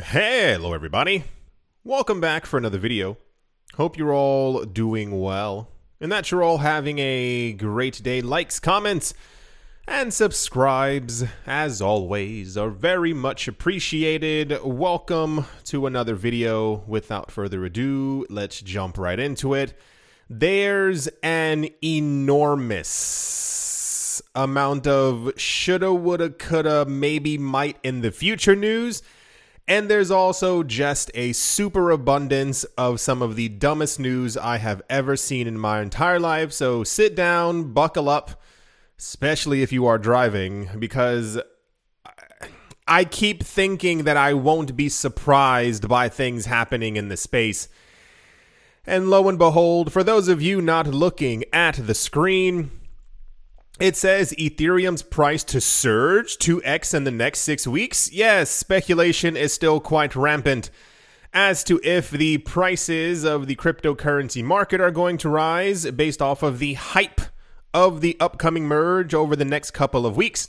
Hello, everybody. Welcome back for another video. Hope you're all doing well and that you're all having a great day. Likes, comments, and subscribes, as always, are very much appreciated. Welcome to another video. Without further ado, let's jump right into it. There's an enormous amount of shoulda, woulda, coulda, maybe, might in the future news and there's also just a super abundance of some of the dumbest news I have ever seen in my entire life. So sit down, buckle up, especially if you are driving, because I keep thinking that I won't be surprised by things happening in the space. And lo and behold, for those of you not looking at the screen, it says Ethereum's price to surge 2x in the next six weeks. Yes, speculation is still quite rampant as to if the prices of the cryptocurrency market are going to rise based off of the hype of the upcoming merge over the next couple of weeks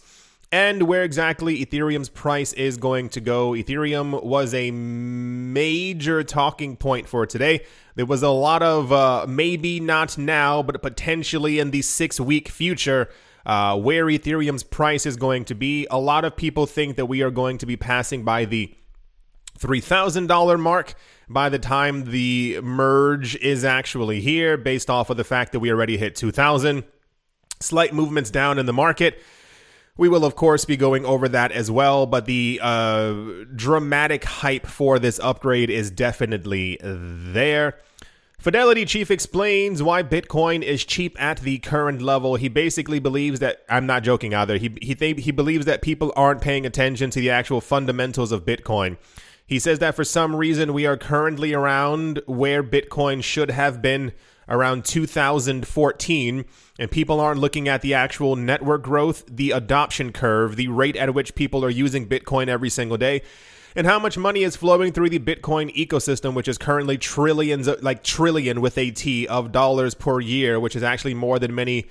and where exactly Ethereum's price is going to go. Ethereum was a major talking point for today. There was a lot of uh, maybe not now, but potentially in the six week future. Uh, where Ethereum's price is going to be. A lot of people think that we are going to be passing by the $3,000 mark by the time the merge is actually here, based off of the fact that we already hit 2000. Slight movements down in the market. We will, of course, be going over that as well, but the uh, dramatic hype for this upgrade is definitely there. Fidelity Chief explains why Bitcoin is cheap at the current level. He basically believes that I'm not joking either. He he th- he believes that people aren't paying attention to the actual fundamentals of Bitcoin. He says that for some reason we are currently around where Bitcoin should have been around 2014 and people aren't looking at the actual network growth, the adoption curve, the rate at which people are using Bitcoin every single day, and how much money is flowing through the Bitcoin ecosystem, which is currently trillions, like trillion with a T of dollars per year, which is actually more than many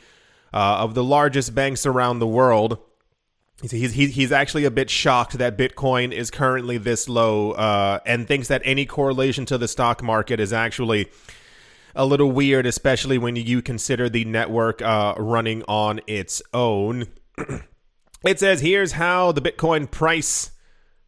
uh, of the largest banks around the world. He's, he's, he's actually a bit shocked that Bitcoin is currently this low uh, and thinks that any correlation to the stock market is actually a little weird, especially when you consider the network uh, running on its own. it says here's how the Bitcoin price.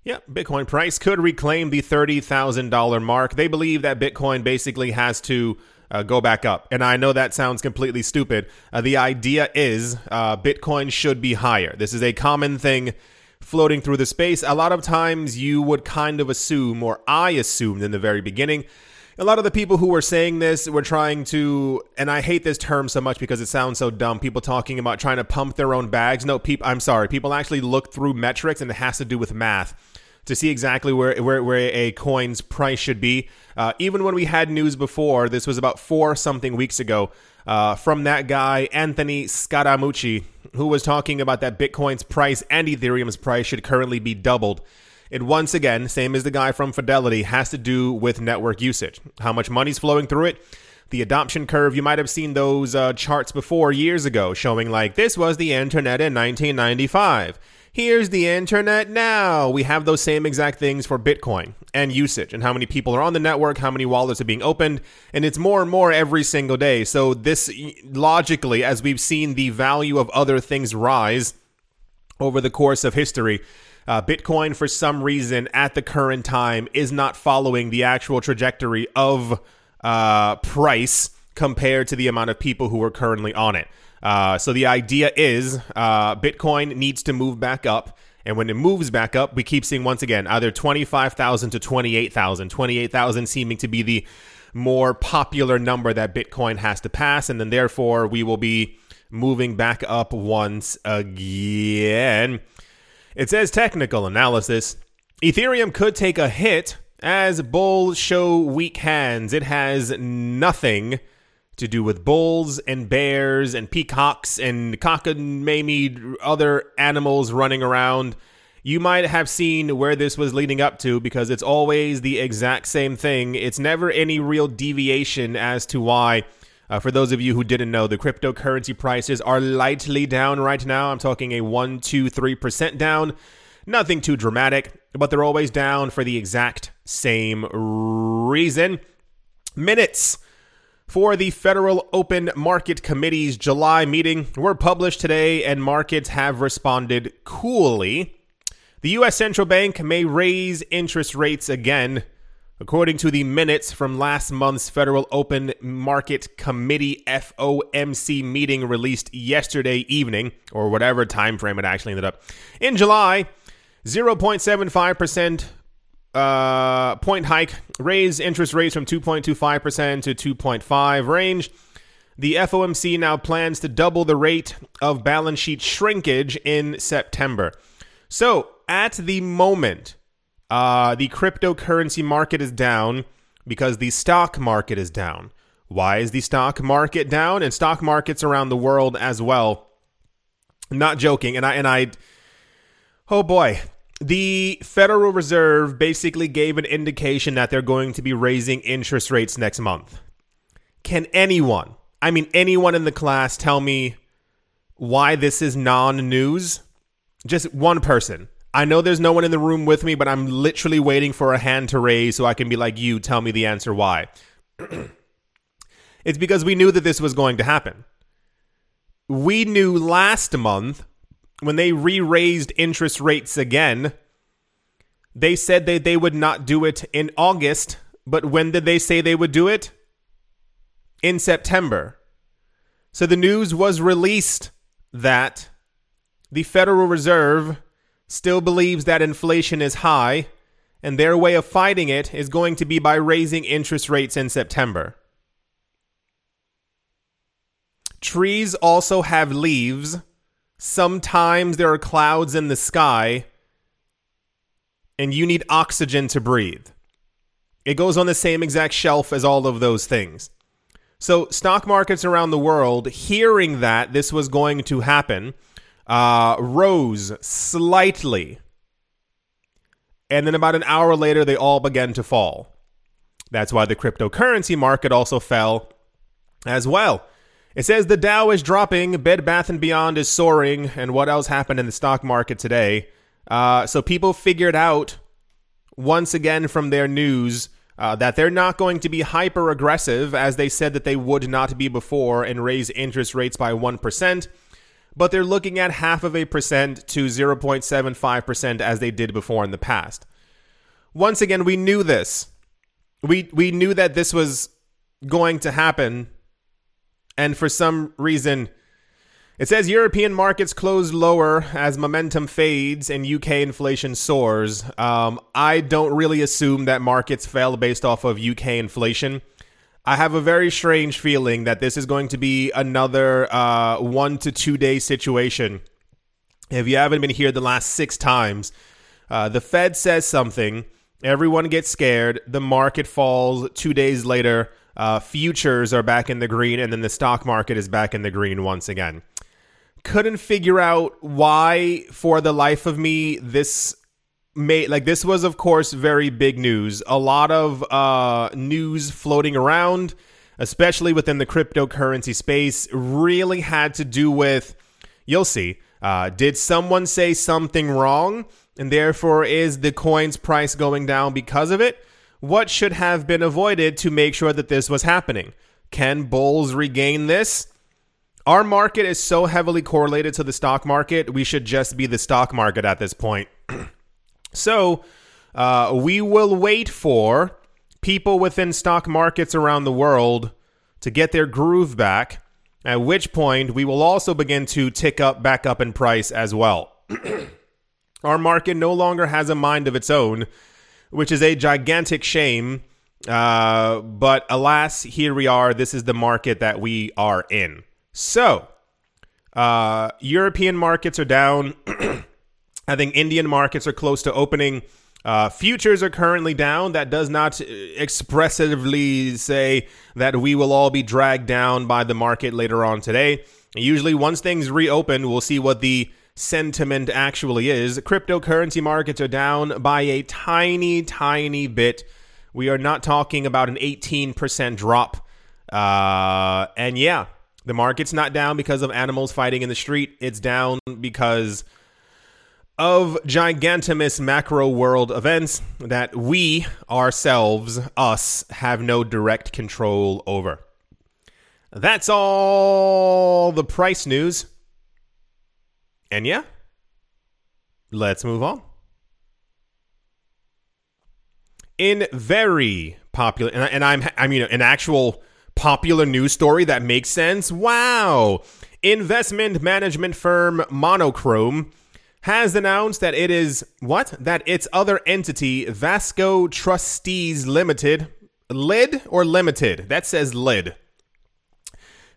Yeah, Bitcoin price could reclaim the $30,000 mark. They believe that Bitcoin basically has to uh, go back up. And I know that sounds completely stupid. Uh, the idea is uh, Bitcoin should be higher. This is a common thing floating through the space. A lot of times you would kind of assume, or I assumed in the very beginning, a lot of the people who were saying this were trying to, and I hate this term so much because it sounds so dumb. People talking about trying to pump their own bags. No, people, I'm sorry. People actually look through metrics, and it has to do with math to see exactly where where, where a coin's price should be. Uh, even when we had news before, this was about four something weeks ago, uh, from that guy Anthony Scaramucci, who was talking about that Bitcoin's price and Ethereum's price should currently be doubled. It once again, same as the guy from Fidelity, has to do with network usage. How much money's flowing through it? The adoption curve, you might have seen those uh, charts before years ago showing like this was the internet in 1995. Here's the internet now. We have those same exact things for Bitcoin and usage and how many people are on the network, how many wallets are being opened, and it's more and more every single day. So, this logically, as we've seen the value of other things rise over the course of history, uh, Bitcoin, for some reason, at the current time, is not following the actual trajectory of uh, price compared to the amount of people who are currently on it. Uh, so the idea is uh, Bitcoin needs to move back up. And when it moves back up, we keep seeing once again either 25,000 to 28,000. 28,000 seeming to be the more popular number that Bitcoin has to pass. And then therefore, we will be moving back up once again. It says technical analysis. Ethereum could take a hit as bulls show weak hands. It has nothing to do with bulls and bears and peacocks and cockamamie other animals running around. You might have seen where this was leading up to because it's always the exact same thing. It's never any real deviation as to why. Uh, for those of you who didn't know, the cryptocurrency prices are lightly down right now. I'm talking a 1, 2, 3% down. Nothing too dramatic. but they're always down for the exact same reason. Minutes for the Federal Open Market Committee's July meeting were published today, and markets have responded coolly. The U.S. Central Bank may raise interest rates again. According to the minutes from last month's Federal Open Market Committee FOMC meeting released yesterday evening, or whatever time frame it actually ended up, in July, 0.75% uh, point hike raised interest rates from 2.25% to 2.5 range. The FOMC now plans to double the rate of balance sheet shrinkage in September. So, at the moment, uh, the cryptocurrency market is down because the stock market is down. Why is the stock market down? And stock markets around the world as well. I'm not joking, and I and I. Oh boy, the Federal Reserve basically gave an indication that they're going to be raising interest rates next month. Can anyone, I mean, anyone in the class, tell me why this is non news? Just one person. I know there's no one in the room with me, but I'm literally waiting for a hand to raise so I can be like, you tell me the answer why. it's because we knew that this was going to happen. We knew last month when they re raised interest rates again, they said that they would not do it in August. But when did they say they would do it? In September. So the news was released that the Federal Reserve still believes that inflation is high, and their way of fighting it is going to be by raising interest rates in September. Trees also have leaves Sometimes there are clouds in the sky and you need oxygen to breathe. It goes on the same exact shelf as all of those things. So, stock markets around the world, hearing that this was going to happen, uh, rose slightly. And then about an hour later, they all began to fall. That's why the cryptocurrency market also fell as well. It says the Dow is dropping, Bed Bath and Beyond is soaring, and what else happened in the stock market today? Uh, so people figured out once again from their news uh, that they're not going to be hyper aggressive as they said that they would not be before and raise interest rates by 1%, but they're looking at half of a percent to 0.75% as they did before in the past. Once again, we knew this. We, we knew that this was going to happen and for some reason, it says European markets close lower as momentum fades and UK inflation soars. Um, I don't really assume that markets fell based off of UK inflation. I have a very strange feeling that this is going to be another uh, one to two day situation. If you haven't been here the last six times, uh, the Fed says something, everyone gets scared, the market falls two days later uh, futures are back in the green, and then the stock market is back in the green once again. Couldn't figure out why, for the life of me, this made like this was, of course, very big news. A lot of uh, news floating around, especially within the cryptocurrency space, really had to do with. You'll see. Uh, did someone say something wrong, and therefore is the coin's price going down because of it? What should have been avoided to make sure that this was happening? Can bulls regain this? Our market is so heavily correlated to the stock market, we should just be the stock market at this point. so, uh, we will wait for people within stock markets around the world to get their groove back, at which point we will also begin to tick up back up in price as well. Our market no longer has a mind of its own which is a gigantic shame. Uh, but alas, here we are. This is the market that we are in. So, uh, European markets are down. I think Indian markets are close to opening. Uh, futures are currently down. That does not expressively say that we will all be dragged down by the market later on today. Usually, once things reopen, we'll see what the sentiment actually is. Cryptocurrency markets are down by a tiny, tiny bit. We are not talking about an 18% drop. Uh, and yeah, the market's not down because of animals fighting in the street. It's down because of gigantimous macro world events that we ourselves, us, have no direct control over. That's all the price news. And yeah, let's move on. In very popular, and, and I'm, I mean, an actual popular news story that makes sense. Wow. Investment management firm Monochrome has announced that it is what? That its other entity, Vasco Trustees Limited, lid or limited? That says lid.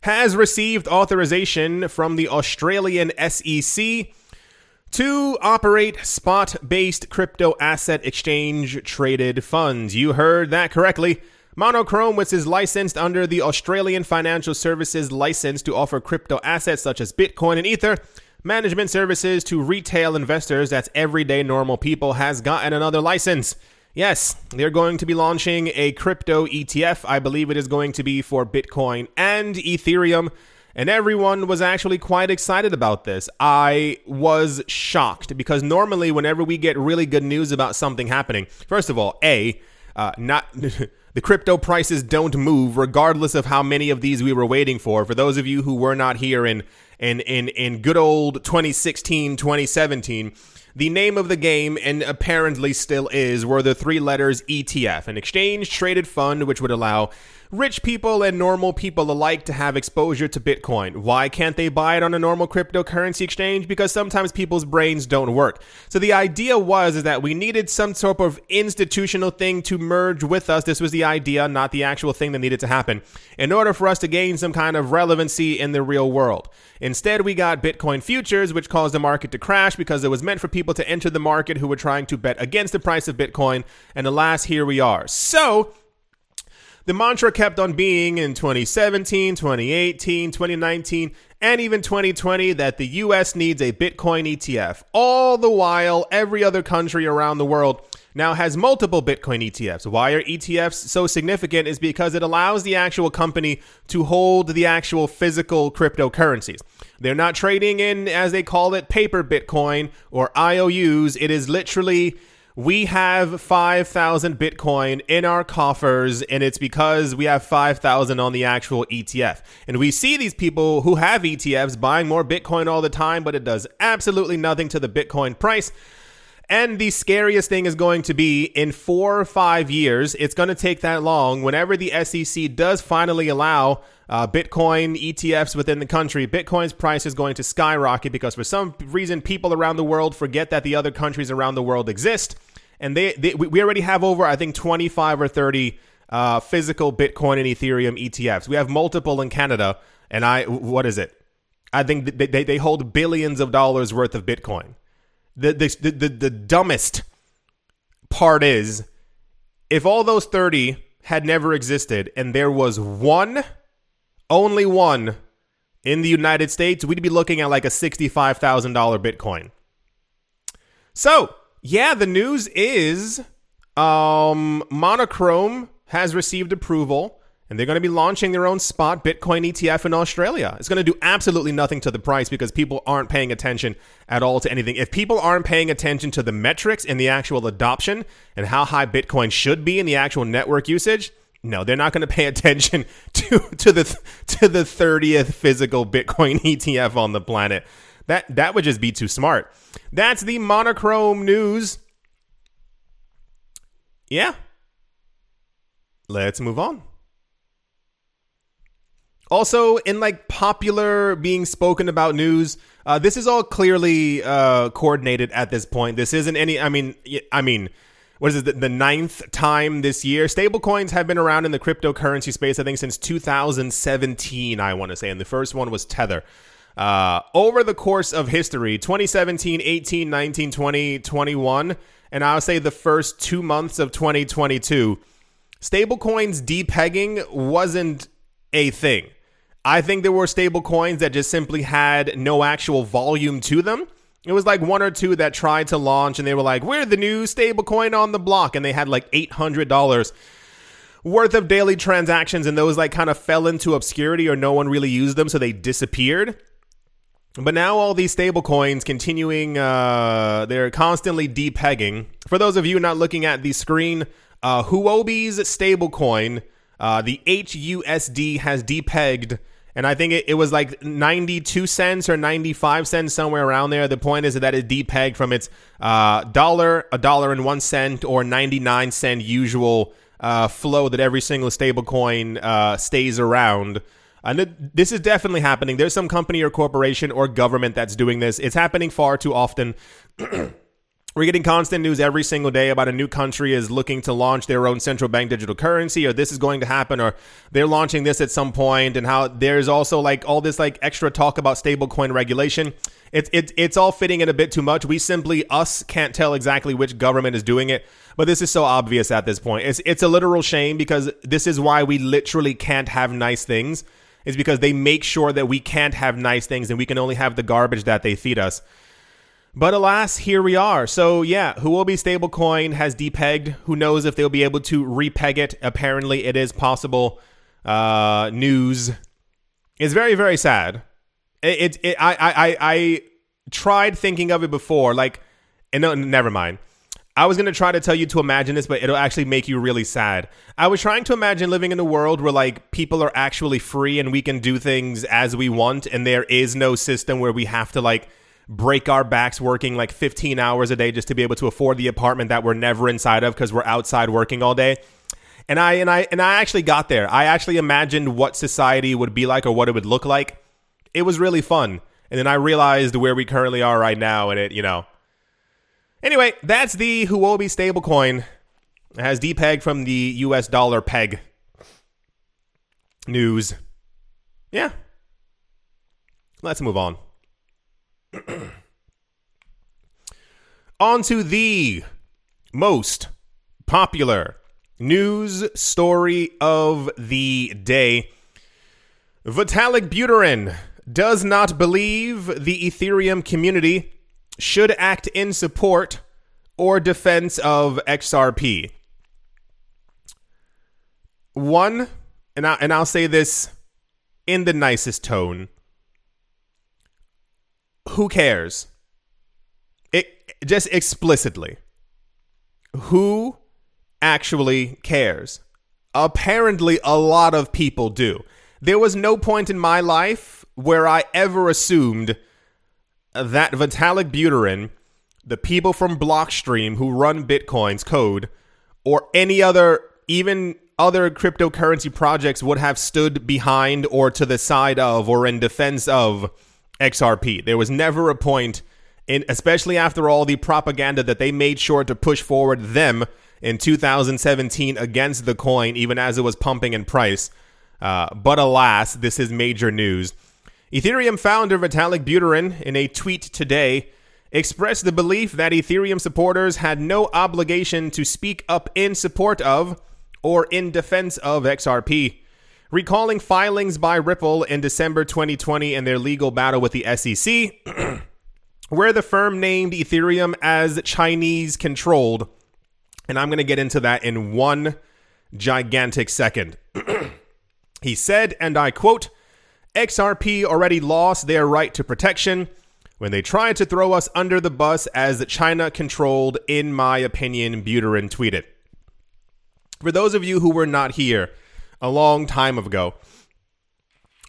Has received authorization from the Australian SEC to operate spot based crypto asset exchange traded funds. You heard that correctly. Monochrome, which is licensed under the Australian Financial Services license to offer crypto assets such as Bitcoin and Ether, management services to retail investors, that's everyday normal people, has gotten another license. Yes, they're going to be launching a crypto ETF. I believe it is going to be for Bitcoin and Ethereum. And everyone was actually quite excited about this. I was shocked because normally, whenever we get really good news about something happening, first of all, A, uh, not the crypto prices don't move regardless of how many of these we were waiting for. For those of you who were not here in in in, in good old 2016, 2017, the name of the game, and apparently still is, were the three letters ETF, an exchange traded fund which would allow rich people and normal people alike to have exposure to Bitcoin. Why can't they buy it on a normal cryptocurrency exchange? Because sometimes people's brains don't work. So the idea was is that we needed some sort of institutional thing to merge with us. This was the idea, not the actual thing that needed to happen in order for us to gain some kind of relevancy in the real world. Instead, we got Bitcoin futures, which caused the market to crash because it was meant for people to enter the market who were trying to bet against the price of Bitcoin. And alas, here we are. So, the mantra kept on being in 2017, 2018, 2019, and even 2020 that the US needs a Bitcoin ETF. All the while, every other country around the world now has multiple Bitcoin ETFs. Why are ETFs so significant is because it allows the actual company to hold the actual physical cryptocurrencies. They're not trading in, as they call it, paper Bitcoin or IOUs. It is literally we have 5,000 Bitcoin in our coffers, and it's because we have 5,000 on the actual ETF. And we see these people who have ETFs buying more Bitcoin all the time, but it does absolutely nothing to the Bitcoin price. And the scariest thing is going to be in four or five years, it's going to take that long. Whenever the SEC does finally allow uh, Bitcoin ETFs within the country, Bitcoin's price is going to skyrocket because for some reason, people around the world forget that the other countries around the world exist and they, they we already have over I think 25 or 30 uh, physical Bitcoin and Ethereum ETFs. We have multiple in Canada, and I what is it? I think they, they, they hold billions of dollars worth of Bitcoin. The, the, the, the dumbest part is if all those 30 had never existed and there was one, only one in the United States, we'd be looking at like a $65,000 Bitcoin. So, yeah, the news is um, Monochrome has received approval and they're going to be launching their own spot Bitcoin ETF in Australia. It's going to do absolutely nothing to the price because people aren't paying attention at all to anything. If people aren't paying attention to the metrics and the actual adoption and how high Bitcoin should be in the actual network usage, no, they're not going to pay attention to to the to the 30th physical Bitcoin ETF on the planet. That that would just be too smart. That's the monochrome news. Yeah. Let's move on. Also, in like popular being spoken about news, uh, this is all clearly uh, coordinated at this point. This isn't any. I mean, I mean, what is it? The, ninth time this year. Stablecoins have been around in the cryptocurrency space, I think, since 2017. I want to say, and the first one was Tether. Uh, over the course of history 2017, 18, 19, 20, 21, and I'll say the first two months of 2022, stablecoins depegging wasn't a thing. I think there were stablecoins that just simply had no actual volume to them. It was like one or two that tried to launch and they were like, we're the new stablecoin on the block. And they had like $800 worth of daily transactions and those like kind of fell into obscurity or no one really used them. So they disappeared. But now all these stablecoins continuing, uh, they're constantly depegging. For those of you not looking at the screen, uh, Huobi's stablecoin, uh, the HUSD has depegged and I think it, it, was like 92 cents or 95 cents, somewhere around there. The point is that it depegged from its uh, dollar, a dollar and one cent, or 99 cent usual uh, flow that every single stablecoin uh, stays around. And this is definitely happening. There's some company or corporation or government that's doing this. It's happening far too often. We're getting constant news every single day about a new country is looking to launch their own central bank digital currency, or this is going to happen, or they're launching this at some point, and how there's also like all this like extra talk about stablecoin regulation. It's it, it's all fitting in a bit too much. We simply us can't tell exactly which government is doing it, but this is so obvious at this point. It's it's a literal shame because this is why we literally can't have nice things. Is because they make sure that we can't have nice things and we can only have the garbage that they feed us. But alas, here we are. So yeah, who will Huobi stablecoin has depegged. Who knows if they'll be able to repeg it? Apparently, it is possible. Uh, news is very very sad. It, it, it I, I I tried thinking of it before. Like, and no, never mind. I was gonna try to tell you to imagine this, but it'll actually make you really sad. I was trying to imagine living in a world where like people are actually free and we can do things as we want, and there is no system where we have to like break our backs working like 15 hours a day just to be able to afford the apartment that we're never inside of because we're outside working all day. And I and I and I actually got there. I actually imagined what society would be like or what it would look like. It was really fun. And then I realized where we currently are right now and it, you know. Anyway, that's the Huobi stablecoin. It has depeg from the US dollar peg. News. Yeah. Let's move on. on to the most popular news story of the day. Vitalik Buterin does not believe the Ethereum community should act in support or defense of XRP. One, and, I, and I'll say this in the nicest tone who cares? It just explicitly. Who actually cares? Apparently, a lot of people do. There was no point in my life where I ever assumed that Vitalik Buterin, the people from Blockstream who run Bitcoin's code, or any other, even other cryptocurrency projects would have stood behind or to the side of or in defense of XRP. There was never a point in especially after all the propaganda that they made sure to push forward them in 2017 against the coin even as it was pumping in price. Uh, but alas, this is major news. Ethereum founder Vitalik Buterin, in a tweet today, expressed the belief that Ethereum supporters had no obligation to speak up in support of or in defense of XRP recalling filings by Ripple in December 2020 in their legal battle with the SEC, where the firm named Ethereum as Chinese controlled. And I'm going to get into that in one gigantic second. he said, and I quote, XRP already lost their right to protection when they tried to throw us under the bus as China controlled, in my opinion, Buterin tweeted. For those of you who were not here, a long time ago.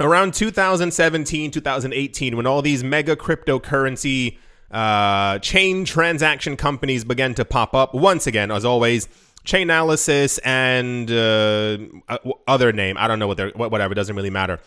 Around 2017, 2018, when all these mega cryptocurrency uh, chain transaction companies began to pop up, once again, as always, Chainalysis and uh, other name, I don't know what they're, whatever, doesn't really matter.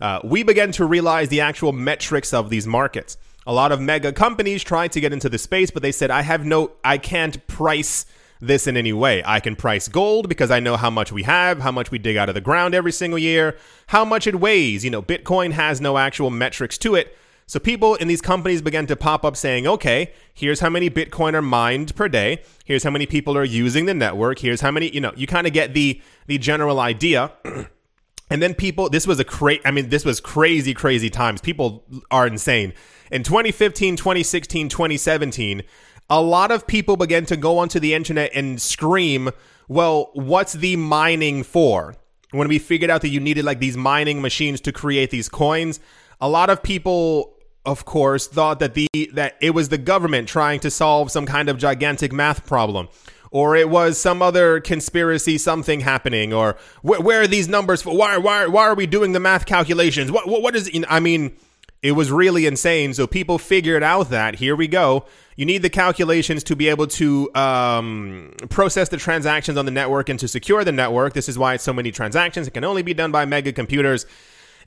Uh, we began to realize the actual metrics of these markets. A lot of mega companies tried to get into the space, but they said, I have no, I can't price this in any way. I can price gold because I know how much we have, how much we dig out of the ground every single year, how much it weighs. You know, Bitcoin has no actual metrics to it. So people in these companies began to pop up saying, okay, here's how many Bitcoin are mined per day. Here's how many people are using the network. Here's how many, you know, you kind of get the the general idea. and then people, this was a crazy, I mean, this was crazy, crazy times. People are insane. In 2015, 2016, 2017, a lot of people began to go onto the internet and scream, well, what's the mining for? When we figured out that you needed like these mining machines to create these coins, a lot of people of course, thought that the that it was the government trying to solve some kind of gigantic math problem, or it was some other conspiracy, something happening, or wh- where are these numbers? For? Why why why are we doing the math calculations? What what, what is? I mean, it was really insane. So people figured out that here we go. You need the calculations to be able to um, process the transactions on the network and to secure the network. This is why it's so many transactions. It can only be done by mega computers,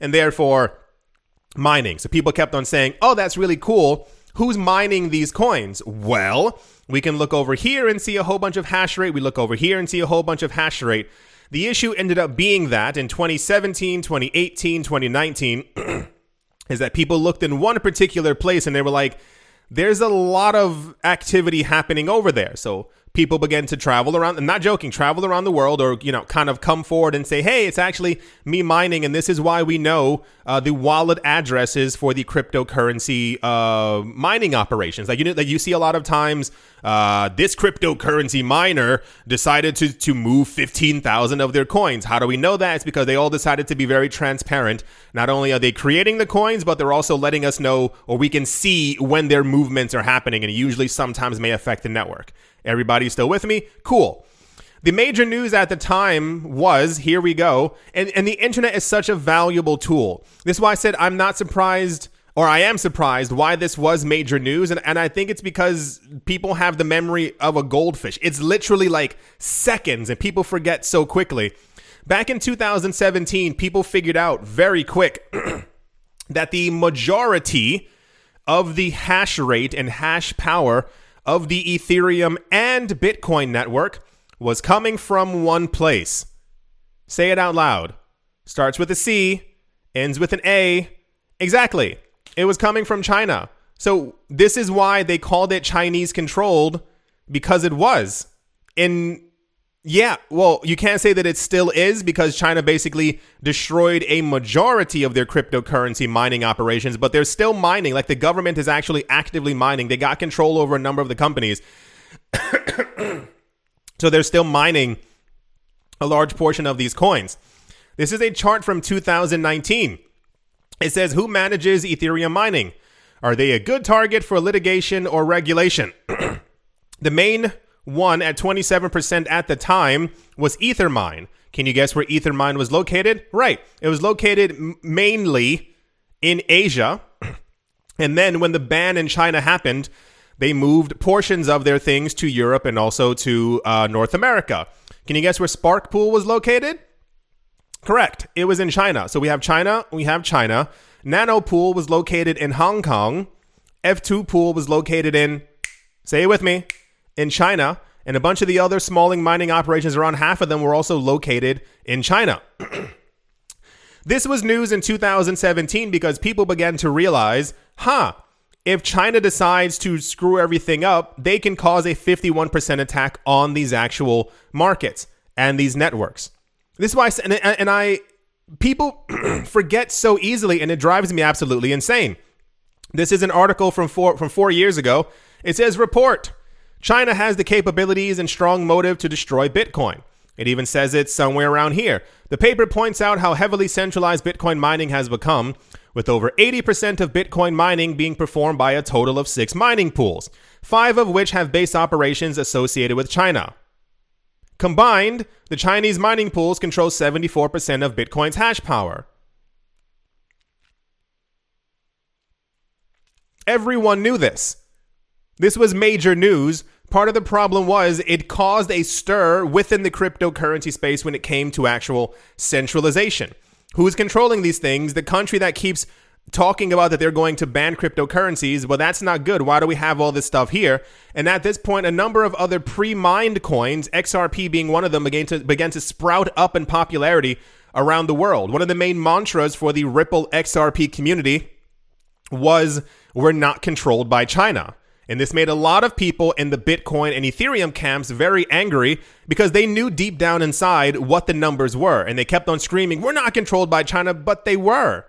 and therefore mining. So people kept on saying, "Oh, that's really cool." Who's mining these coins? Well, we can look over here and see a whole bunch of hash rate. We look over here and see a whole bunch of hash rate. The issue ended up being that in 2017, 2018, 2019 is that people looked in one particular place and they were like, there's a lot of activity happening over there. So people began to travel around, I'm not joking, travel around the world or, you know, kind of come forward and say, hey, it's actually me mining. And this is why we know uh, the wallet addresses for the cryptocurrency uh, mining operations. Like, you know, that you see a lot of times uh, this cryptocurrency miner decided to, to move 15,000 of their coins. How do we know that? It's because they all decided to be very transparent. Not only are they creating the coins, but they're also letting us know, or we can see when their movements are happening. And usually sometimes may affect the network. Everybody still with me? Cool. The major news at the time was here we go. And, and the internet is such a valuable tool. This is why I said I'm not surprised, or I am surprised why this was major news. And, and I think it's because people have the memory of a goldfish. It's literally like seconds, and people forget so quickly. Back in 2017, people figured out very quick that the majority of the hash rate and hash power of the Ethereum and Bitcoin network was coming from one place. Say it out loud. Starts with a C, ends with an A. Exactly. It was coming from China. So this is why they called it Chinese controlled because it was. In yeah, well, you can't say that it still is because China basically destroyed a majority of their cryptocurrency mining operations, but they're still mining. Like the government is actually actively mining. They got control over a number of the companies. so they're still mining a large portion of these coins. This is a chart from 2019. It says who manages Ethereum mining? Are they a good target for litigation or regulation? the main one at 27% at the time was Ethermine. Can you guess where Ethermine was located? Right. It was located mainly in Asia. And then when the ban in China happened, they moved portions of their things to Europe and also to uh, North America. Can you guess where Sparkpool was located? Correct. It was in China. So we have China, we have China. Nanopool was located in Hong Kong. F2 Pool was located in, say it with me, in China, and a bunch of the other smalling mining operations, around half of them were also located in China. this was news in 2017 because people began to realize, huh, if China decides to screw everything up, they can cause a 51% attack on these actual markets and these networks. This is why, I, and, and I, people forget so easily, and it drives me absolutely insane. This is an article from four from four years ago. It says report China has the capabilities and strong motive to destroy Bitcoin. It even says it somewhere around here. The paper points out how heavily centralized Bitcoin mining has become, with over 80% of Bitcoin mining being performed by a total of six mining pools, five of which have base operations associated with China. Combined, the Chinese mining pools control 74% of Bitcoin's hash power. Everyone knew this. This was major news part of the problem was it caused a stir within the cryptocurrency space when it came to actual centralization. Who's controlling these things? The country that keeps talking about that they're going to ban cryptocurrencies. Well, that's not good. Why do we have all this stuff here? And at this point, a number of other pre-mined coins, XRP being one of them, began to began to sprout up in popularity around the world. One of the main mantras for the Ripple XRP community was we're not controlled by China. And this made a lot of people in the Bitcoin and Ethereum camps very angry because they knew deep down inside what the numbers were. And they kept on screaming, We're not controlled by China, but they were.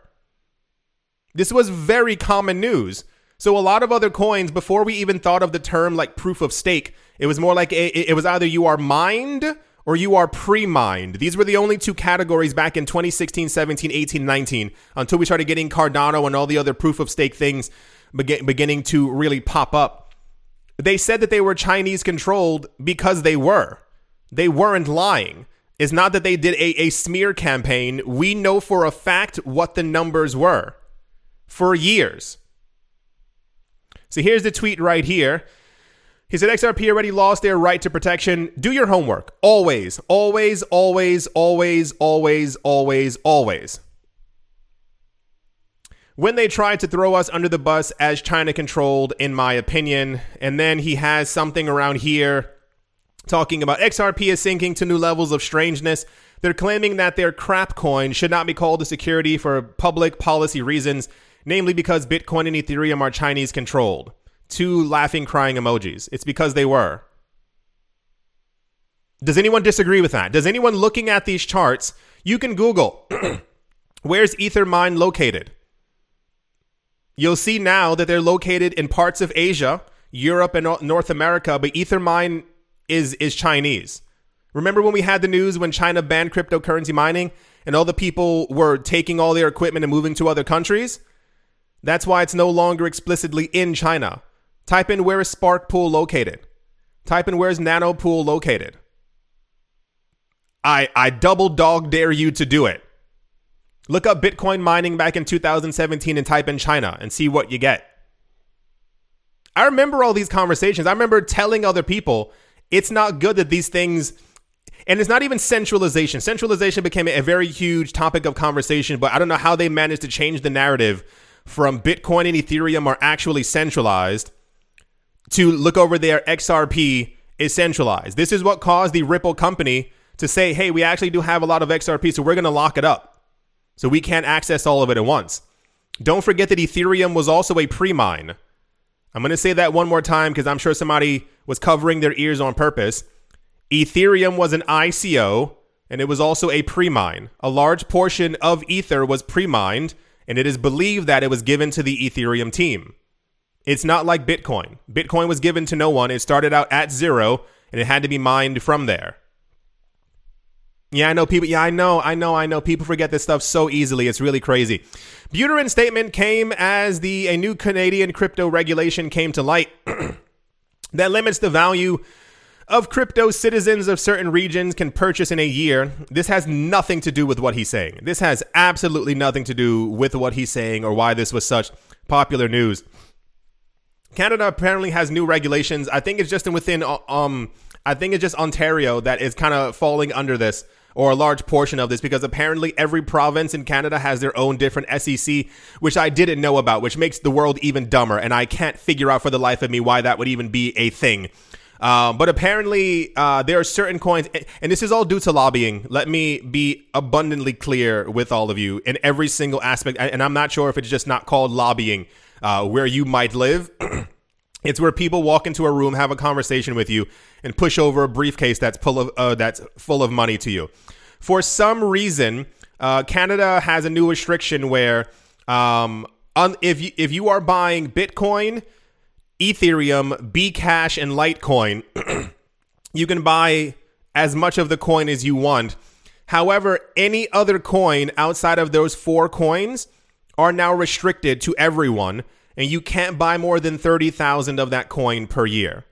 This was very common news. So a lot of other coins, before we even thought of the term like proof of stake, it was more like a, it was either you are mined or you are pre mined. These were the only two categories back in 2016, 17, 18, 19 until we started getting Cardano and all the other proof of stake things beginning to really pop up. They said that they were Chinese controlled because they were. They weren't lying. It's not that they did a, a smear campaign. We know for a fact what the numbers were for years. So here's the tweet right here. He said XRP already lost their right to protection. Do your homework. Always, always, always, always, always, always, always. When they tried to throw us under the bus as China controlled, in my opinion. And then he has something around here talking about XRP is sinking to new levels of strangeness. They're claiming that their crap coin should not be called a security for public policy reasons, namely because Bitcoin and Ethereum are Chinese controlled. Two laughing, crying emojis. It's because they were. Does anyone disagree with that? Does anyone looking at these charts, you can Google, where's Ethermine located? You'll see now that they're located in parts of Asia, Europe, and North America, but Ethermine is is Chinese. Remember when we had the news when China banned cryptocurrency mining and all the people were taking all their equipment and moving to other countries? That's why it's no longer explicitly in China. Type in where is Spark Pool located. Type in where is Nano Pool located. I I double dog dare you to do it. Look up Bitcoin mining back in 2017 and type in China and see what you get. I remember all these conversations. I remember telling other people it's not good that these things and it's not even centralization. Centralization became a very huge topic of conversation, but I don't know how they managed to change the narrative from Bitcoin and Ethereum are actually centralized to look over there XRP is centralized. This is what caused the Ripple company to say, "Hey, we actually do have a lot of XRP, so we're going to lock it up." So we can't access all of it at once. Don't forget that Ethereum was also a pre-mine. I'm going to say that one more time because I'm sure somebody was covering their ears on purpose. Ethereum was an ICO and it was also a pre mine. A large portion of Ether was pre mined, and it is believed that it was given to the Ethereum team. It's not like Bitcoin. Bitcoin was given to no one, it started out at zero, and it had to be mined from there. Yeah, I know people. Yeah, I know, I know, I know. People forget this stuff so easily. It's really crazy. Buterin statement came as the a new Canadian crypto regulation came to light that limits the value of crypto citizens of certain regions can purchase in a year. This has nothing to do with what he's saying. This has absolutely nothing to do with what he's saying or why this was such popular news. Canada apparently has new regulations. I think it's just within um I think it's just Ontario that is kind of falling under this or a large portion of this because apparently every province in Canada has their own different SEC, which I didn't know about, which makes the world even dumber. And I can't figure out for the life of me why that would even be a thing. Um, but apparently, uh, there are certain coins, and this is all due to lobbying. Let me be abundantly clear with all of you in every single aspect. And I'm not sure if it's just not called lobbying uh, where you might live. it's where people walk into a room, have a conversation with you, and push over a briefcase that's full of uh, that's full of money to you. For some reason, uh, Canada has a new restriction where um, on, if you, if you are buying Bitcoin, Ethereum, Bcash, and Litecoin, you can buy as much of the coin as you want. However, any other coin outside of those four coins are now restricted to everyone, and you can't buy more than 30,000 of that coin per year.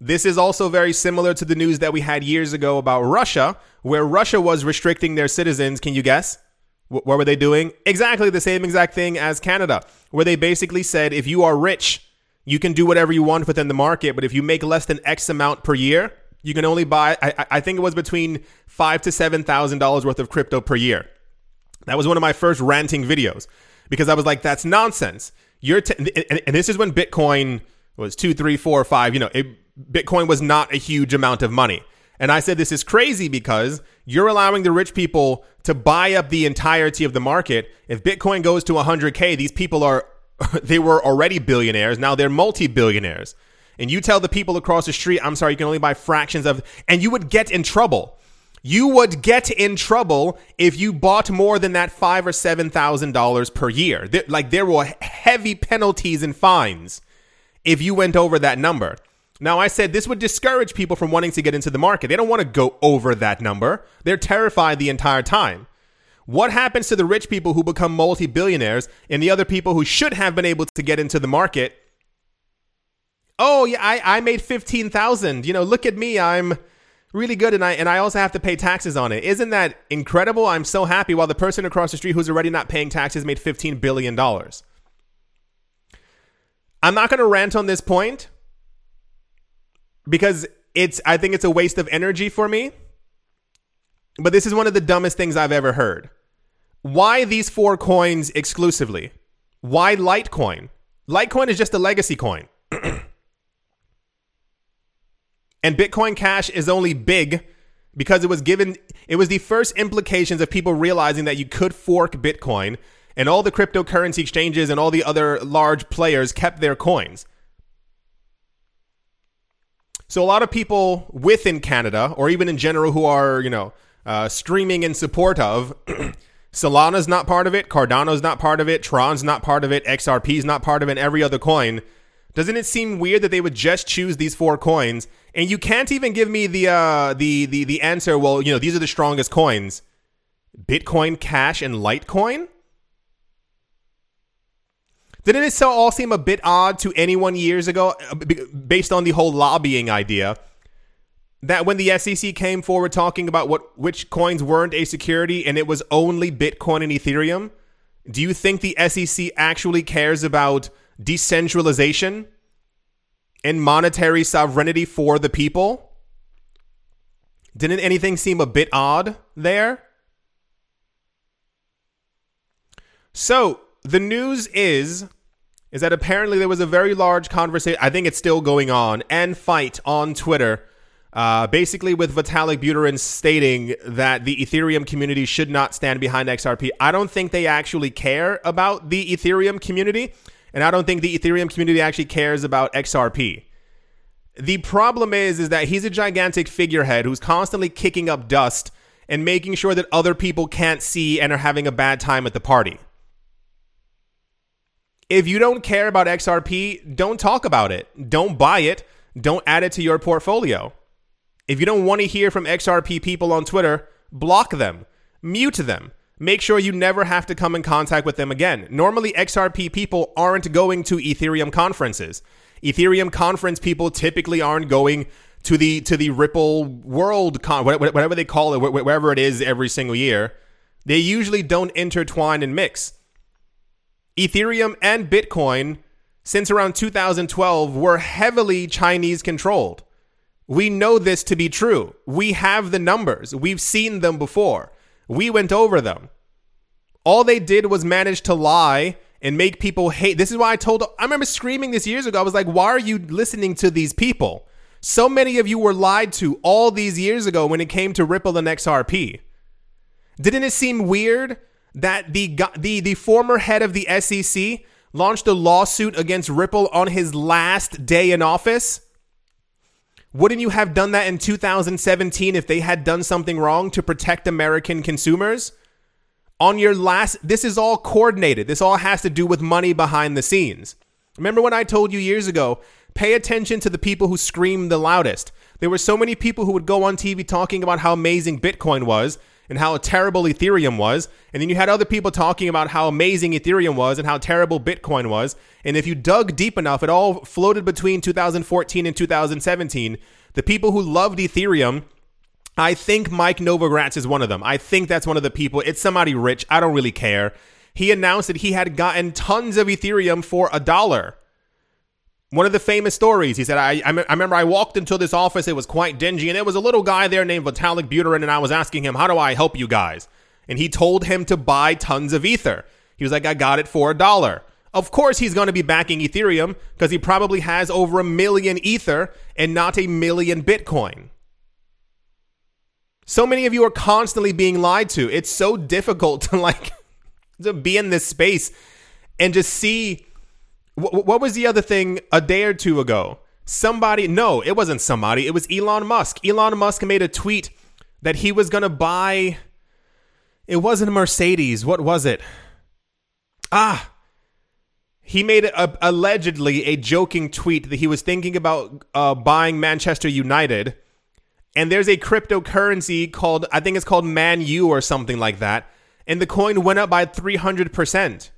This is also very similar to the news that we had years ago about Russia, where Russia was restricting their citizens. Can you guess? what were they doing? Exactly the same exact thing as Canada, where they basically said if you are rich, you can do whatever you want within the market, but if you make less than X amount per year, you can only buy. I, I think it was between five to seven thousand dollars worth of crypto per year. That was one of my first ranting videos because I was like, "That's nonsense." You're t- and, and this is when Bitcoin was two, three, four, five. You know, it, Bitcoin was not a huge amount of money. And I said, this is crazy because you're allowing the rich people to buy up the entirety of the market. If Bitcoin goes to 100K, these people are, they were already billionaires. Now they're multi billionaires. And you tell the people across the street, I'm sorry, you can only buy fractions of, and you would get in trouble. You would get in trouble if you bought more than that five or seven thousand dollars per year. Like there were heavy penalties and fines if you went over that number. Now, I said this would discourage people from wanting to get into the market. They don't want to go over that number. They're terrified the entire time. What happens to the rich people who become multi billionaires and the other people who should have been able to get into the market? Oh, yeah, I, I made 15,000. You know, look at me. I'm really good and I and I also have to pay taxes on it. Isn't that incredible? I'm so happy while the person across the street who's already not paying taxes made 15 billion dollars. I'm not going to rant on this point because it's I think it's a waste of energy for me. But this is one of the dumbest things I've ever heard. Why these four coins exclusively? Why Litecoin? Litecoin is just a legacy coin. and Bitcoin Cash is only big because it was given it was the first implications of people realizing that you could fork Bitcoin and all the cryptocurrency exchanges and all the other large players kept their coins. So a lot of people within Canada or even in general who are, you know, uh, streaming in support of Solana's not part of it, Cardano's not part of it, Tron's not part of it, XRP's not part of it, and every other coin. Doesn't it seem weird that they would just choose these four coins and you can't even give me the uh, the the the answer? Well, you know, these are the strongest coins: Bitcoin, Cash, and Litecoin. Didn't it so all seem a bit odd to anyone years ago, uh, based on the whole lobbying idea? that when the SEC came forward talking about what which coins weren't a security and it was only Bitcoin and Ethereum, do you think the SEC actually cares about decentralization and monetary sovereignty for the people? Didn't anything seem a bit odd there? So, the news is is that apparently there was a very large conversation, I think it's still going on, and fight on Twitter uh, basically, with Vitalik Buterin stating that the Ethereum community should not stand behind XRP, I don't think they actually care about the Ethereum community, and I don't think the Ethereum community actually cares about XRP. The problem is, is that he's a gigantic figurehead who's constantly kicking up dust and making sure that other people can't see and are having a bad time at the party. If you don't care about XRP, don't talk about it. Don't buy it. Don't add it to your portfolio. If you don't want to hear from XRP people on Twitter, block them, mute them. Make sure you never have to come in contact with them again. Normally, XRP people aren't going to Ethereum conferences. Ethereum conference people typically aren't going to the to the Ripple World Con, whatever they call it, wherever it is every single year. They usually don't intertwine and mix. Ethereum and Bitcoin, since around 2012, were heavily Chinese controlled. We know this to be true. We have the numbers. We've seen them before. We went over them. All they did was manage to lie and make people hate. This is why I told, I remember screaming this years ago. I was like, why are you listening to these people? So many of you were lied to all these years ago when it came to Ripple and XRP. Didn't it seem weird that the, the, the former head of the SEC launched a lawsuit against Ripple on his last day in office? Wouldn't you have done that in 2017 if they had done something wrong to protect American consumers? On your last, this is all coordinated. This all has to do with money behind the scenes. Remember when I told you years ago, pay attention to the people who scream the loudest. There were so many people who would go on TV talking about how amazing Bitcoin was and how terrible Ethereum was. And then you had other people talking about how amazing Ethereum was and how terrible Bitcoin was. And if you dug deep enough, it all floated between 2014 and 2017. The people who loved Ethereum, I think Mike Novogratz is one of them. I think that's one of the people. It's somebody rich. I don't really care. He announced that he had gotten tons of Ethereum for a dollar. One of the famous stories, he said, I, I, I, remember I walked into this office, it was quite dingy, and there was a little guy there named Vitalik Buterin, and I was asking him, How do I help you guys? And he told him to buy tons of Ether. He was like, I got it for a dollar. Of course, he's going to be backing Ethereum because he probably has over a million Ether and not a million Bitcoin. So many of you are constantly being lied to. It's so difficult to like to be in this space and just see what was the other thing a day or two ago? Somebody, no, it wasn't somebody. It was Elon Musk. Elon Musk made a tweet that he was going to buy. It wasn't a Mercedes. What was it? Ah, he made a, allegedly a joking tweet that he was thinking about uh, buying Manchester United, and there's a cryptocurrency called I think it's called Man U or something like that, and the coin went up by three hundred percent.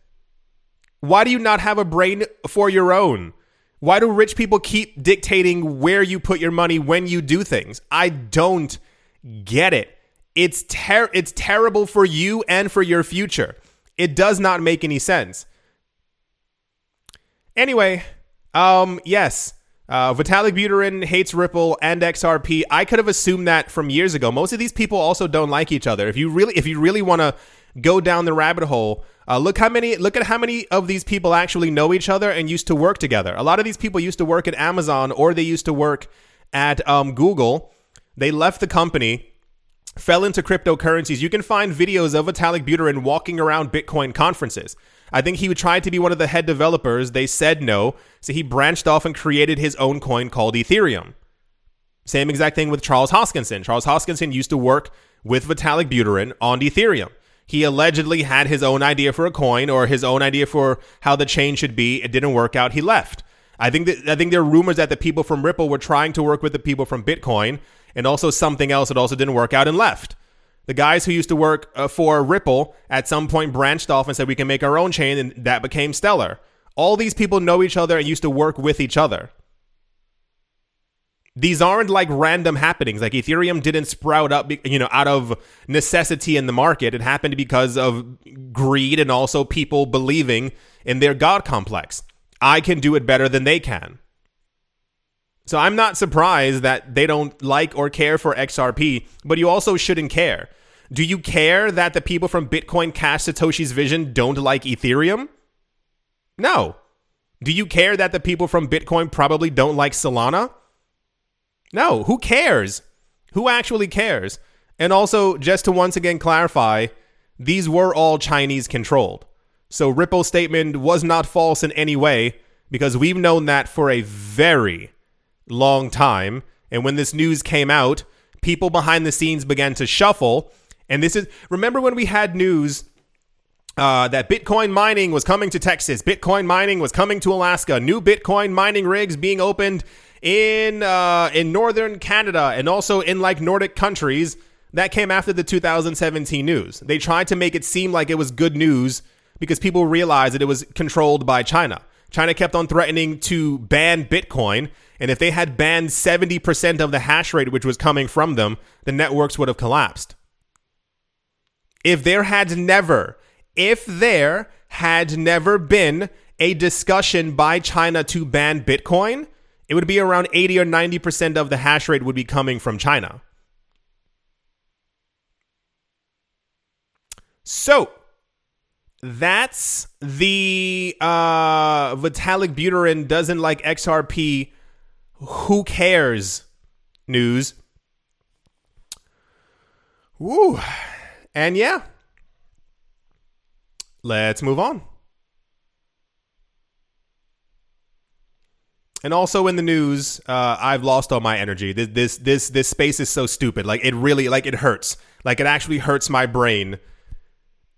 Why do you not have a brain for your own? Why do rich people keep dictating where you put your money when you do things? I don't get it. It's ter- it's terrible for you and for your future. It does not make any sense. Anyway, um, yes, uh, Vitalik Buterin hates Ripple and XRP. I could have assumed that from years ago. Most of these people also don't like each other. If you really, if you really want to go down the rabbit hole, uh, look how many, look at how many of these people actually know each other and used to work together. A lot of these people used to work at Amazon or they used to work at um, Google. They left the company, fell into cryptocurrencies. You can find videos of Vitalik Buterin walking around Bitcoin conferences. I think he tried to be one of the head developers. They said no. So he branched off and created his own coin called Ethereum. Same exact thing with Charles Hoskinson. Charles Hoskinson used to work with Vitalik Buterin on Ethereum. He allegedly had his own idea for a coin or his own idea for how the chain should be. It didn't work out. He left. I think that I think there are rumors that the people from Ripple were trying to work with the people from Bitcoin and also something else that also didn't work out and left. The guys who used to work uh, for Ripple at some point branched off and said we can make our own chain, and that became Stellar. All these people know each other and used to work with each other. These aren't like random happenings. Like Ethereum didn't sprout up, you know, out of necessity in the market. It happened because of greed and also people believing in their God complex. I can do it better than they can. So I'm not surprised that they don't like or care for XRP, but you also shouldn't care. Do you care that the people from Bitcoin Cash Satoshi's Vision don't like Ethereum? No. Do you care that the people from Bitcoin probably don't like Solana? No. Who cares? Who actually cares? And also, just to once again clarify, these were all Chinese controlled. So Ripple's statement was not false in any way because we've known that for a very long time. And when this news came out, people behind the scenes began to shuffle and this is remember when we had news uh, that Bitcoin mining was coming to Texas, Bitcoin mining was coming to Alaska, new Bitcoin mining rigs being opened in uh, in northern Canada and also in like Nordic countries. That came after the 2017 news. They tried to make it seem like it was good news because people realized that it was controlled by China. China kept on threatening to ban Bitcoin, and if they had banned 70% of the hash rate which was coming from them, the networks would have collapsed if there had never, if there had never been a discussion by China to ban Bitcoin, it would be around 80 or 90% of the hash rate would be coming from China. So, that's the uh, Vitalik Buterin doesn't like XRP. Who cares? News. Woo. And yeah, let's move on. And also in the news, uh, I've lost all my energy. This, this this this space is so stupid. Like it really like it hurts. Like it actually hurts my brain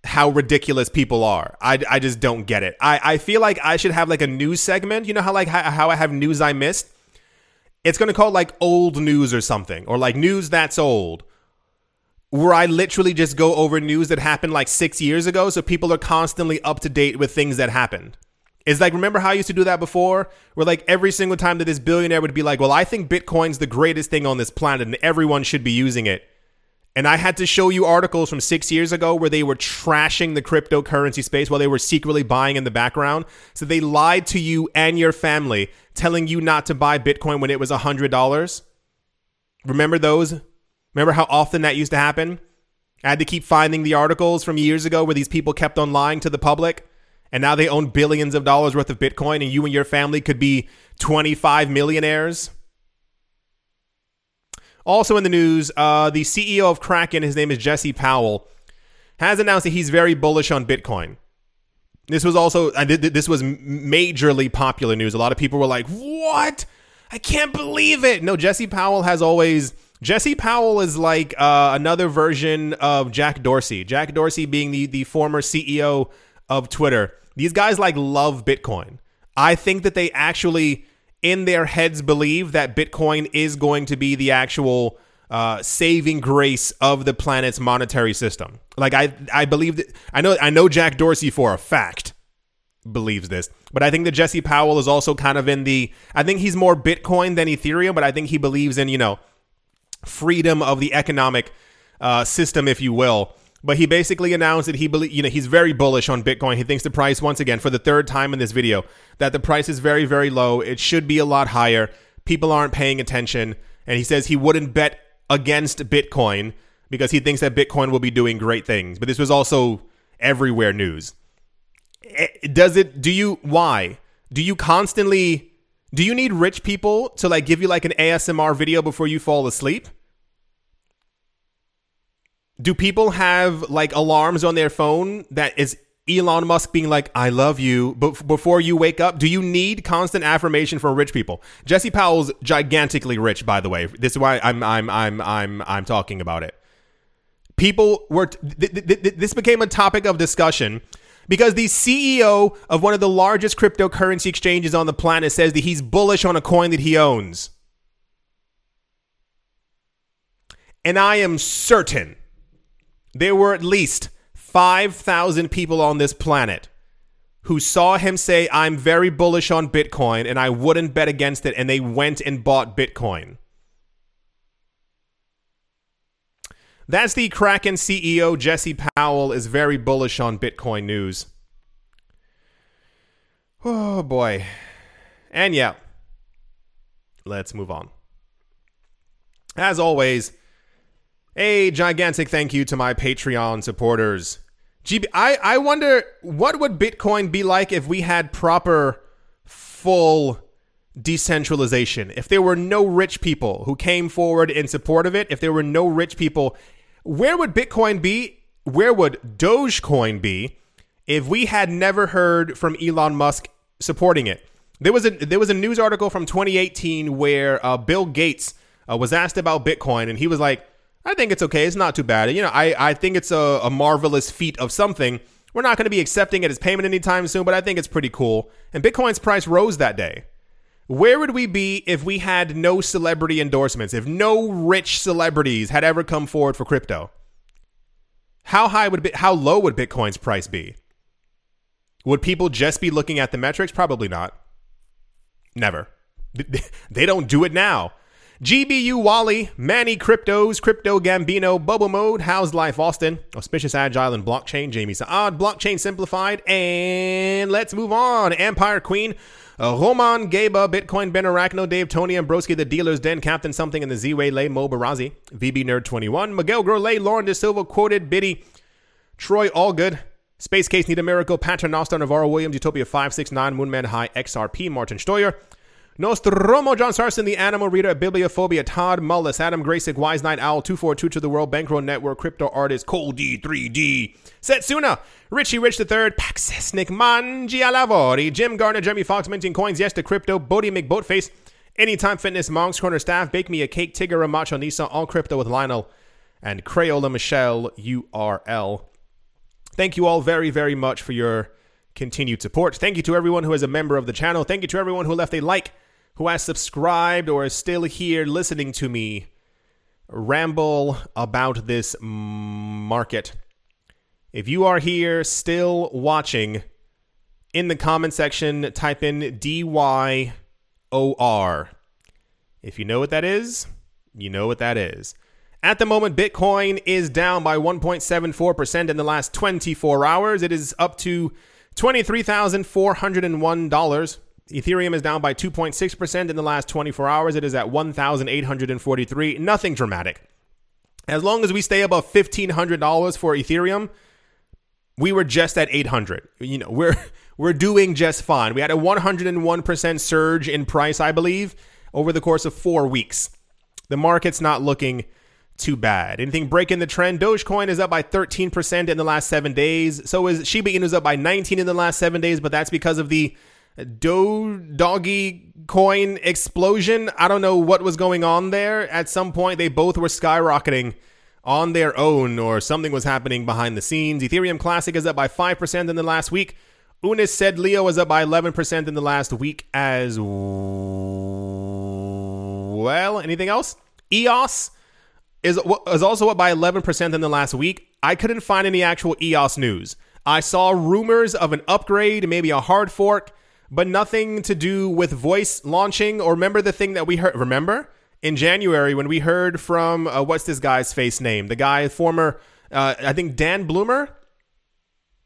how ridiculous people are. I, I just don't get it. I, I feel like I should have like a news segment. You know how like how, how I have news I missed. It's gonna call like old news or something, or like news that's old, where I literally just go over news that happened like six years ago, so people are constantly up to date with things that happened. It's like, remember how I used to do that before? Where like every single time that this billionaire would be like, well, I think Bitcoin's the greatest thing on this planet and everyone should be using it. And I had to show you articles from six years ago where they were trashing the cryptocurrency space while they were secretly buying in the background. So they lied to you and your family, telling you not to buy Bitcoin when it was $100. Remember those? Remember how often that used to happen? I had to keep finding the articles from years ago where these people kept on lying to the public, and now they own billions of dollars worth of Bitcoin, and you and your family could be 25 millionaires. Also in the news, uh, the CEO of Kraken, his name is Jesse Powell, has announced that he's very bullish on Bitcoin. This was also this was majorly popular news. A lot of people were like, "What? I can't believe it!" No, Jesse Powell has always Jesse Powell is like uh, another version of Jack Dorsey. Jack Dorsey being the, the former CEO of Twitter, These guys like love Bitcoin. I think that they actually in their heads believe that Bitcoin is going to be the actual uh, saving grace of the planet's monetary system. Like I, I believe that I know I know Jack Dorsey for a fact believes this, but I think that Jesse Powell is also kind of in the. I think he's more Bitcoin than Ethereum, but I think he believes in you know freedom of the economic uh, system, if you will. But he basically announced that he believe, you know, he's very bullish on Bitcoin. He thinks the price, once again, for the third time in this video, that the price is very, very low. It should be a lot higher. People aren't paying attention, and he says he wouldn't bet against Bitcoin because he thinks that Bitcoin will be doing great things. But this was also everywhere news. Eh, does it? Do you? Why? Do you constantly? Do you need rich people to like give you like an ASMR video before you fall asleep? Do people have like alarms on their phone that is Elon Musk being like, I love you, but before you wake up, do you need constant affirmation from rich people? Jesse Powell's gigantically rich, by the way. This is why I'm I'm I'm I'm I'm talking about it. People were th- th- th- this became a topic of discussion because the CEO of one of the largest cryptocurrency exchanges on the planet says that he's bullish on a coin that he owns. And I am certain there were at least 5,000 people on this planet who saw him say, I'm very bullish on Bitcoin and I wouldn't bet against it, and they went and bought Bitcoin. That's the Kraken CEO, Jesse Powell, is very bullish on Bitcoin news. Oh boy. And yeah, let's move on. As always, a gigantic thank you to my Patreon supporters. GB, I, I wonder what would Bitcoin be like if we had proper, full decentralization. If there were no rich people who came forward in support of it, if there were no rich people, where would Bitcoin be? Where would Dogecoin be if we had never heard from Elon Musk supporting it? There was a there was a news article from 2018 where uh, Bill Gates uh, was asked about Bitcoin, and he was like, I think it's okay. It's not too bad. You know, I, I think it's a, a marvelous feat of something. We're not going to be accepting it as payment anytime soon, but I think it's pretty cool. And Bitcoin's price rose that day. Where would we be if we had no celebrity endorsements, if no rich celebrities had ever come forward for crypto? How high would how low would Bitcoin's price be? Would people just be looking at the metrics? Probably not. Never. They don't do it now. GBU Wally, Manny Cryptos, Crypto Gambino, Bubble Mode, How's Life Austin, Auspicious Agile and Blockchain, Jamie Saad, Blockchain Simplified, and let's move on. Empire Queen, uh, Roman Gaba, Bitcoin Ben Arachno, Dave Tony Ambroski, The Dealer's Den, Captain Something, and the Z-Way Lay, Mo Barazi, VB Nerd 21, Miguel Grolet, Lauren De Silva, Quoted, Biddy, Troy Allgood, Space Case Need a Miracle, Paternoster, Navarro Williams, Utopia 569, Moonman High, XRP, Martin Steuer, Nostromo, John Sarson, The Animal Reader, Bibliophobia, Todd Mullis, Adam Graysick, Wise Night Owl, 242 to the World, Bankroll Network, Crypto Artist, Cole D3D, Setsuna, Richie Rich III, Paxis, Nick Mangi Alavori, Jim Garner, Jeremy Fox, Minting Coins, Yes to Crypto, Bodie McBoatface, Anytime Fitness, Monk's Corner Staff, Bake Me a Cake, Tigger, Macho Nisa, All Crypto with Lionel, and Crayola Michelle URL. Thank you all very, very much for your continued support. Thank you to everyone who is a member of the channel. Thank you to everyone who left a like who has subscribed or is still here listening to me ramble about this market. If you are here still watching, in the comment section, type in DYOR. If you know what that is, you know what that is. At the moment, Bitcoin is down by 1.74% in the last 24 hours. It is up to $23,401. Ethereum is down by 2.6% in the last 24 hours. It is at 1,843. Nothing dramatic. As long as we stay above $1,500 for Ethereum, we were just at 800. You know, we're we're doing just fine. We had a 101% surge in price, I believe, over the course of 4 weeks. The market's not looking too bad. Anything breaking the trend? Dogecoin is up by 13% in the last 7 days. So is Shiba Inu is up by 19 in the last 7 days, but that's because of the Do Doggy coin explosion. I don't know what was going on there. At some point, they both were skyrocketing on their own, or something was happening behind the scenes. Ethereum Classic is up by 5% in the last week. UNUS SED LEO was up by 11% in the last week as well. Anything else? EOS is, is also up by 11% in the last week. I couldn't find any actual EOS news. I saw rumors of an upgrade, maybe a hard fork, but nothing to do with voice launching. Or remember the thing that we heard? Remember in January when we heard from uh, what's this guy's face name? The guy, former, uh, I think Dan Bloomer.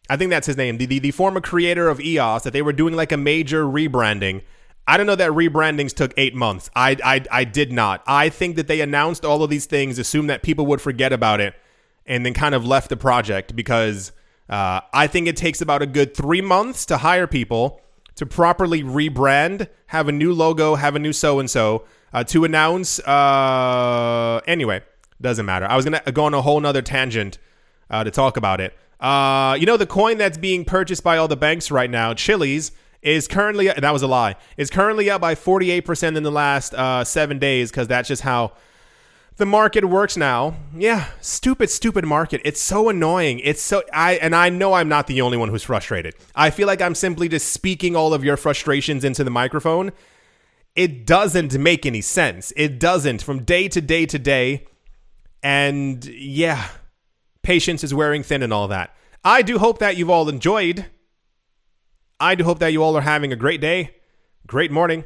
I think that's his name. The, the the former creator of EOS that they were doing like a major rebranding. I don't know that rebrandings took eight months. I, I I did not. I think that they announced all of these things, assumed that people would forget about it, and then kind of left the project because uh, I think it takes about a good three months to hire people to properly rebrand, have a new logo, have a new so and so to announce. Uh, anyway, doesn't matter. I was gonna go on a whole nother tangent uh, to talk about it. Uh, you know, the coin that's being purchased by all the banks right now, Chiliz, is currently that was a lie. Is currently up by 48% in the last uh, seven days because that's just how the market works now. Yeah, stupid, stupid market. It's so annoying. It's so I and I know I'm not the only one who's frustrated. I feel like I'm simply just speaking all of your frustrations into the microphone. It doesn't make any sense. It doesn't from day to day to day. And yeah, patience is wearing thin and all that. I do hope that you've all enjoyed. I do hope that you all are having a great day, great morning,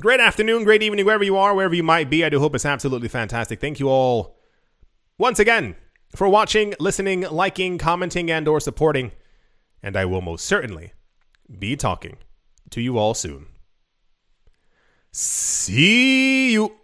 Great afternoon, great evening, wherever you are, wherever you might be. I do hope it's absolutely fantastic. Thank you all once again for watching, listening, liking, commenting, and or supporting. And I will most certainly be talking to you all soon. See you.